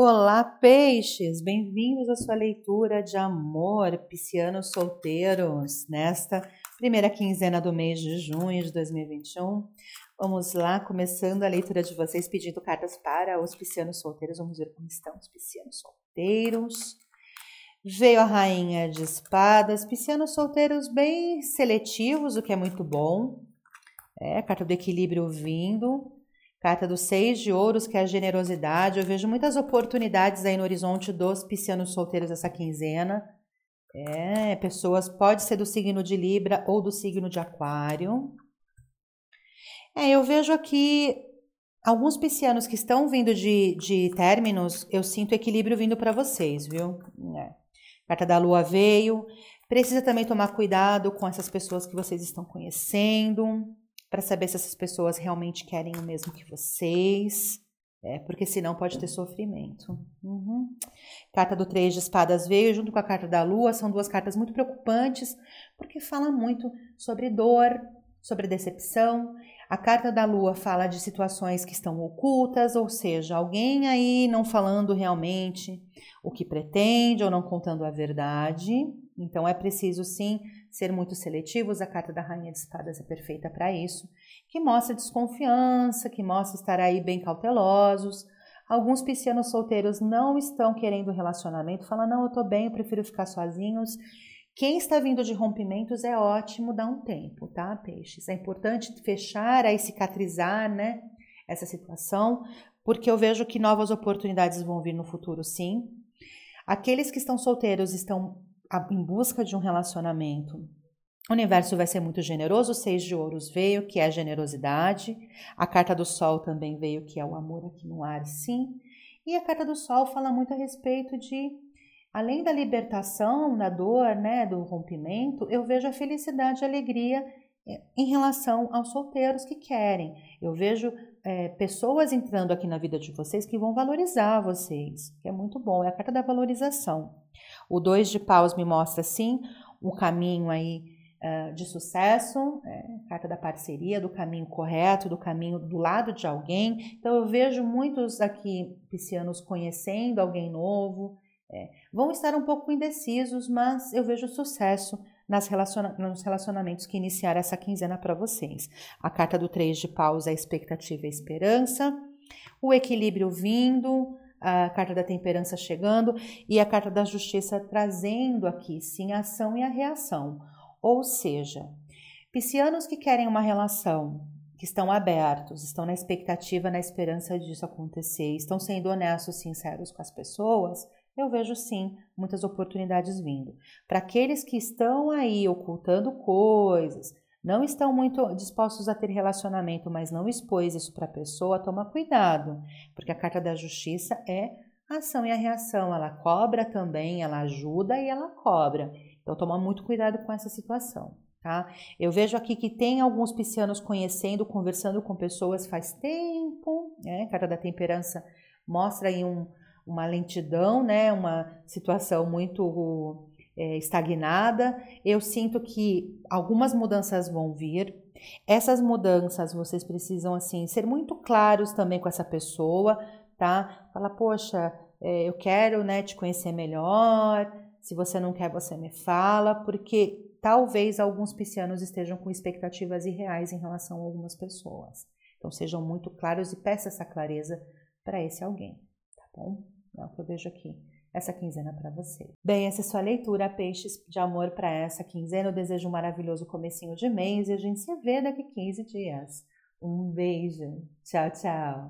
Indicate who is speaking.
Speaker 1: Olá, peixes! Bem-vindos à sua leitura de amor, piscianos solteiros, nesta primeira quinzena do mês de junho de 2021. Vamos lá, começando a leitura de vocês, pedindo cartas para os piscianos solteiros. Vamos ver como estão os piscianos solteiros. Veio a rainha de espadas, piscianos solteiros bem seletivos, o que é muito bom. É, carta do equilíbrio vindo. Carta dos seis de ouros, que é a generosidade. Eu vejo muitas oportunidades aí no horizonte dos piscianos solteiros essa quinzena. É, pessoas, pode ser do signo de Libra ou do signo de Aquário. É, eu vejo aqui alguns piscianos que estão vindo de, de términos, eu sinto equilíbrio vindo para vocês, viu? É. Carta da Lua veio. Precisa também tomar cuidado com essas pessoas que vocês estão conhecendo para saber se essas pessoas realmente querem o mesmo que vocês. É, porque senão pode ter sofrimento. Uhum. Carta do Três de Espadas veio junto com a carta da Lua, são duas cartas muito preocupantes, porque fala muito sobre dor, sobre decepção. A carta da Lua fala de situações que estão ocultas, ou seja, alguém aí não falando realmente o que pretende ou não contando a verdade. Então é preciso sim ser muito seletivos. A carta da Rainha de Espadas é perfeita para isso, que mostra desconfiança, que mostra estar aí bem cautelosos. Alguns piscianos solteiros não estão querendo relacionamento, falam: não, eu tô bem, eu prefiro ficar sozinhos. Quem está vindo de rompimentos é ótimo dar um tempo, tá, peixes? É importante fechar, aí cicatrizar, né, essa situação, porque eu vejo que novas oportunidades vão vir no futuro, sim. Aqueles que estão solteiros estão em busca de um relacionamento. O universo vai ser muito generoso. O seis de ouros veio, que é a generosidade. A carta do sol também veio, que é o amor aqui no ar, sim. E a carta do sol fala muito a respeito de, além da libertação, da dor, né, do rompimento, eu vejo a felicidade e a alegria é, em relação aos solteiros que querem. Eu vejo é, pessoas entrando aqui na vida de vocês que vão valorizar vocês, que é muito bom. É a carta da valorização. O dois de paus me mostra, sim, o caminho aí uh, de sucesso, é, carta da parceria, do caminho correto, do caminho do lado de alguém. Então, eu vejo muitos aqui piscianos conhecendo alguém novo, é, vão estar um pouco indecisos, mas eu vejo sucesso relaciona nos relacionamentos que iniciaram essa quinzena para vocês. A carta do três de paus é a expectativa e esperança, o equilíbrio vindo, a carta da temperança chegando e a carta da justiça trazendo aqui sim a ação e a reação. Ou seja, piscianos que querem uma relação, que estão abertos, estão na expectativa, na esperança disso acontecer, estão sendo honestos, sinceros com as pessoas, eu vejo sim muitas oportunidades vindo. Para aqueles que estão aí ocultando coisas, não estão muito dispostos a ter relacionamento, mas não expôs isso para a pessoa, toma cuidado, porque a carta da justiça é a ação e a reação. Ela cobra também, ela ajuda e ela cobra. Então toma muito cuidado com essa situação. Tá? Eu vejo aqui que tem alguns piscianos conhecendo, conversando com pessoas faz tempo, né? Carta da temperança mostra aí um, uma lentidão, né? Uma situação muito é, estagnada. Eu sinto que algumas mudanças vão vir. Essas mudanças vocês precisam assim ser muito claros também com essa pessoa, tá? Fala, poxa, é, eu quero, né, te conhecer melhor. Se você não quer, você me fala, porque talvez alguns piscianos estejam com expectativas irreais em relação a algumas pessoas. Então sejam muito claros e peça essa clareza para esse alguém, tá bom? É o que eu vejo aqui essa quinzena para você. Bem, essa é sua leitura, peixes de amor para essa quinzena. Eu desejo um maravilhoso comecinho de mês e a gente se vê daqui 15 dias. Um beijo. Tchau, tchau.